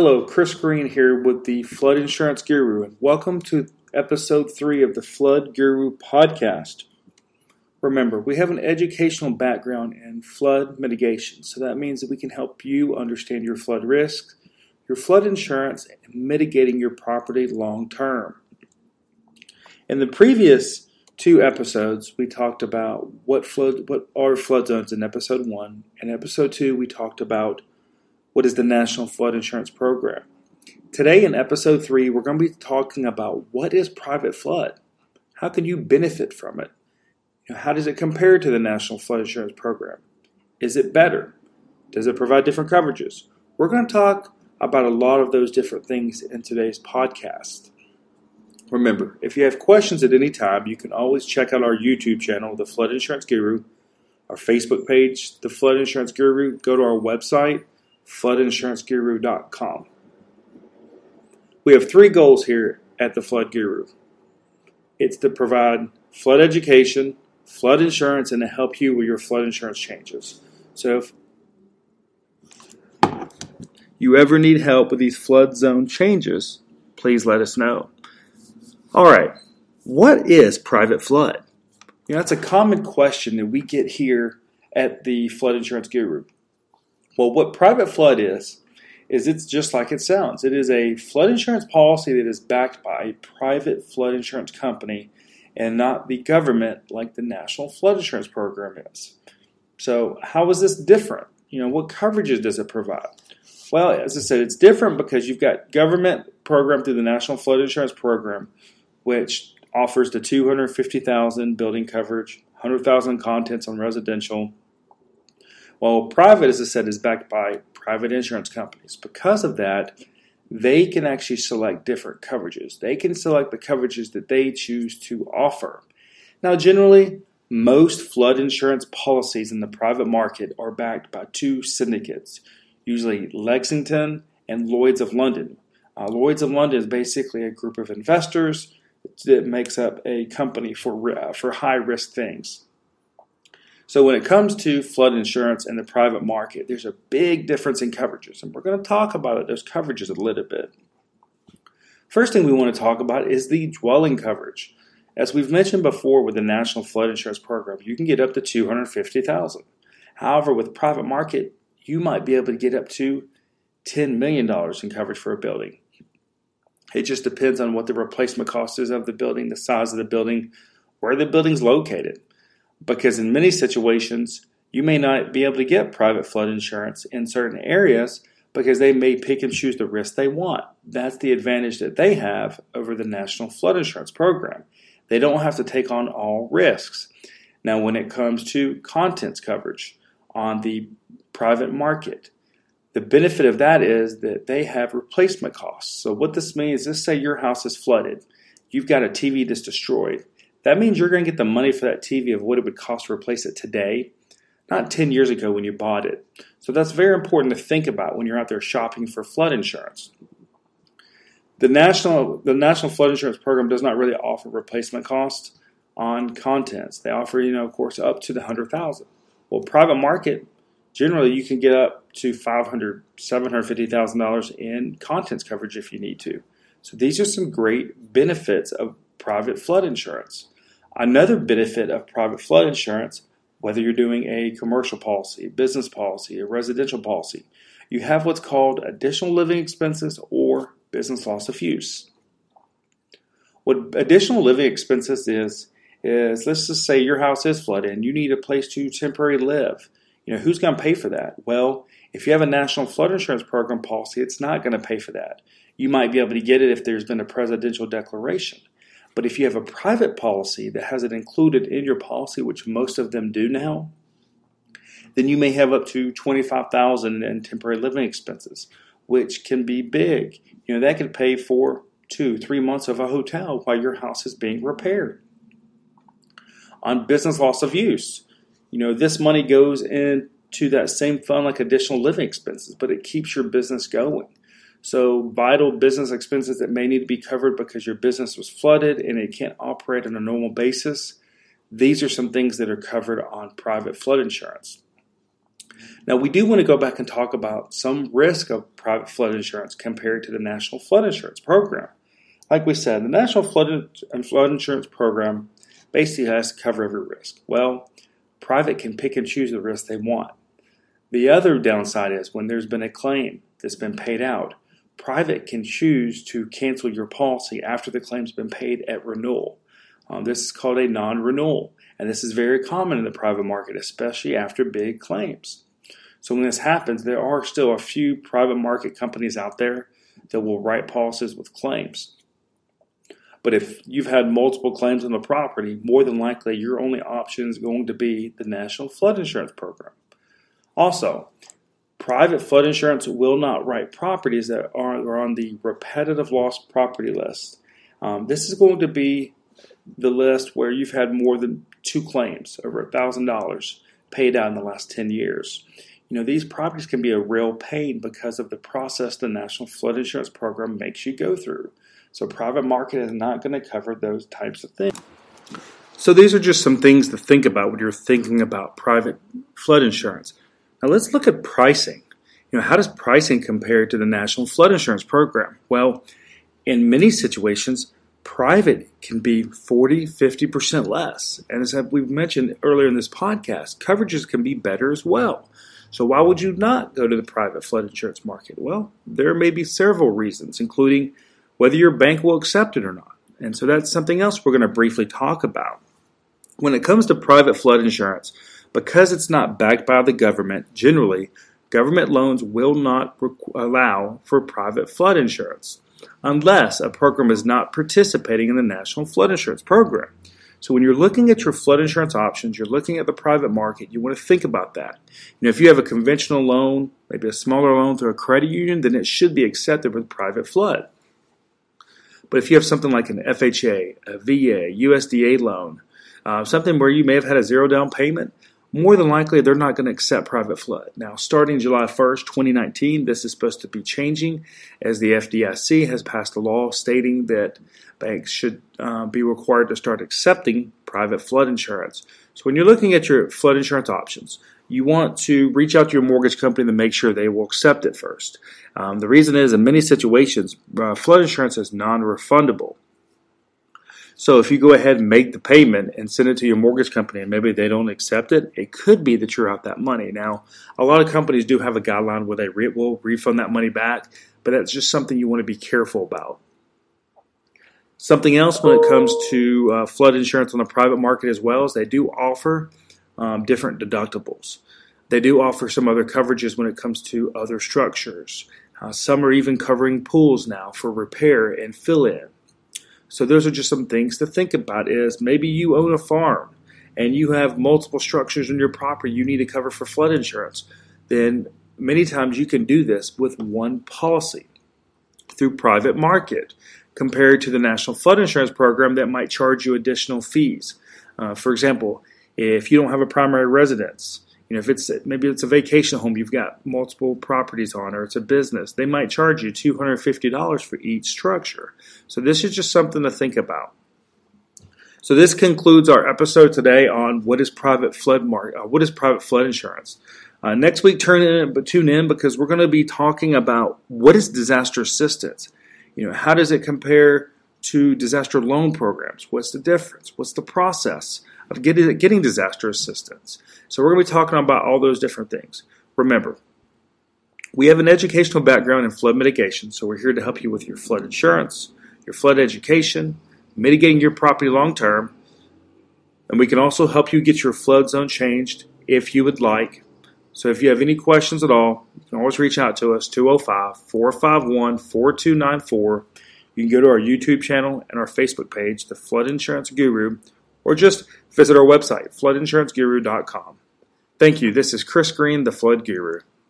Hello, Chris Green here with the Flood Insurance Guru, and welcome to episode three of the Flood Guru podcast. Remember, we have an educational background in flood mitigation, so that means that we can help you understand your flood risks, your flood insurance, and mitigating your property long term. In the previous two episodes, we talked about what flood, what are flood zones in episode one, and episode two, we talked about what is the National Flood Insurance Program. Today, in episode three, we're going to be talking about what is private flood. How can you benefit from it? How does it compare to the National Flood Insurance Program? Is it better? Does it provide different coverages? We're going to talk about a lot of those different things in today's podcast. Remember, if you have questions at any time, you can always check out our YouTube channel, The Flood Insurance Guru, our Facebook page, The Flood Insurance Guru. Go to our website, floodinsuranceguru.com. We have three goals here at The Flood Guru it's to provide flood education, flood insurance, and to help you with your flood insurance changes. So if you ever need help with these flood zone changes, please let us know. All right, what is private flood? You know, that's a common question that we get here at the Flood Insurance Guru. Well, what private flood is, is it's just like it sounds. It is a flood insurance policy that is backed by a private flood insurance company and not the government like the National Flood Insurance Program is. So, how is this different? You know, what coverages does it provide? Well, as I said, it's different because you've got government program through the National Flood Insurance Program, which offers the 250,000 building coverage, 100,000 contents on residential. While private, as I said, is backed by private insurance companies. Because of that, they can actually select different coverages. They can select the coverages that they choose to offer. Now, generally, most flood insurance policies in the private market are backed by two syndicates, usually Lexington and Lloyd's of London. Uh, Lloyd's of London is basically a group of investors that makes up a company for, uh, for high risk things. So when it comes to flood insurance and the private market, there's a big difference in coverages, and we're going to talk about it, those coverages a little bit. First thing we want to talk about is the dwelling coverage. As we've mentioned before with the National Flood Insurance Program, you can get up to 250,000. However, with private market, you might be able to get up to $10 million in coverage for a building. It just depends on what the replacement cost is of the building, the size of the building, where the building's located because in many situations, you may not be able to get private flood insurance in certain areas because they may pick and choose the risk they want. That's the advantage that they have over the National Flood Insurance Program. They don't have to take on all risks. Now, when it comes to contents coverage on the private market, the benefit of that is that they have replacement costs. So, what this means is, let's say your house is flooded, you've got a TV that's destroyed that means you're going to get the money for that TV of what it would cost to replace it today, not 10 years ago when you bought it. So that's very important to think about when you're out there shopping for flood insurance. The National, the National Flood Insurance Program does not really offer replacement costs on contents. They offer, you know, of course, up to the 100,000. Well, private market, generally you can get up to 500, 750,000 dollars in contents coverage if you need to. So these are some great benefits of private flood insurance. Another benefit of private flood insurance, whether you're doing a commercial policy, a business policy, a residential policy, you have what's called additional living expenses or business loss of use. What additional living expenses is, is let's just say your house is flooded and you need a place to temporarily live. You know, who's going to pay for that? Well, if you have a national flood insurance program policy, it's not going to pay for that. You might be able to get it if there's been a presidential declaration. But if you have a private policy that has it included in your policy, which most of them do now, then you may have up to 25,000 in temporary living expenses, which can be big. You know, that could pay for two, three months of a hotel while your house is being repaired. On business loss of use, you know, this money goes into that same fund like additional living expenses, but it keeps your business going. So, vital business expenses that may need to be covered because your business was flooded and it can't operate on a normal basis, these are some things that are covered on private flood insurance. Now, we do want to go back and talk about some risk of private flood insurance compared to the National Flood Insurance Program. Like we said, the National Flood, and flood Insurance Program basically has to cover every risk. Well, private can pick and choose the risk they want. The other downside is when there's been a claim that's been paid out, private can choose to cancel your policy after the claim's been paid at renewal. Um, this is called a non renewal, and this is very common in the private market, especially after big claims. So, when this happens, there are still a few private market companies out there that will write policies with claims. But if you've had multiple claims on the property, more than likely your only option is going to be the National Flood Insurance Program. Also, private flood insurance will not write properties that are, on the repetitive loss property list. Um, this is going to be the list where you've had more than two claims over $1,000 paid out in the last 10 years. You know, these properties can be a real pain because of the process the National Flood Insurance Program makes you go through. So, private market is not going to cover those types of things. So, these are just some things to think about when you're thinking about private flood insurance. Now, let's look at pricing. You know, how does pricing compare to the National Flood Insurance Program? Well, in many situations, private can be 40, 50% less. And as we've mentioned earlier in this podcast, coverages can be better as well. So, why would you not go to the private flood insurance market? Well, there may be several reasons, including whether your bank will accept it or not. And so, that's something else we're going to briefly talk about. When it comes to private flood insurance, because it's not backed by the government, generally, government loans will not allow for private flood insurance unless a program is not participating in the National Flood Insurance Program. So when you're looking at your flood insurance options, you're looking at the private market, you want to think about that. You know, if you have a conventional loan, maybe a smaller loan through a credit union, then it should be accepted with private flood. But if you have something like an FHA, a VA, USDA loan, uh, something where you may have had a zero down payment, more than likely they're not going to accept private flood. Now, starting July 1st, 2019, this is supposed to be changing as the FDIC has passed a law stating that banks should uh, be required to start accepting private flood insurance. So, when you're looking at your flood insurance options, you want to reach out to your mortgage company to make sure they will accept it first. Um, the reason is, in many situations, uh, flood insurance is non refundable. So if you go ahead and make the payment and send it to your mortgage company and maybe they don't accept it, it could be that you're out that money. Now, a lot of companies do have a guideline where they re- will refund that money back, but that's just something you want to be careful about. Something else when it comes to uh, flood insurance on the private market as well is they do offer um, different deductibles. They do offer some other coverages when it comes to other structures. Uh, some are even covering pools now for repair and fill in. So those are just some things to think about is maybe you own a farm and you have multiple structures on your property you need to cover for flood insurance. Then many times you can do this with one policy through private market compared to the National Flood Insurance Program that might charge you additional fees. Uh, for example, if you don't have a primary residence, you know, if it's maybe it's a vacation home you've got multiple properties on, or it's a business, they might charge you two hundred fifty dollars for each structure. So this is just something to think about. So this concludes our episode today on what is private flood mark, uh, what is private flood insurance. Uh, next week, turn in, but tune in because we're going to be talking about what is disaster assistance. You know, how does it compare to disaster loan programs? What's the difference? What's the process? Of getting, getting disaster assistance. So we're going to be talking about all those different things. Remember, we have an educational background in flood mitigation, so we're here to help you with your flood insurance, your flood education, mitigating your property long term, and we can also help you get your flood zone changed if you would like. So if you have any questions at all, you can always reach out to us 205 451 4294. You can go to our YouTube channel and our Facebook page, The Flood Insurance Guru, or just visit our website, floodinsuranceguru.com. Thank you. This is Chris Green, the Flood Guru.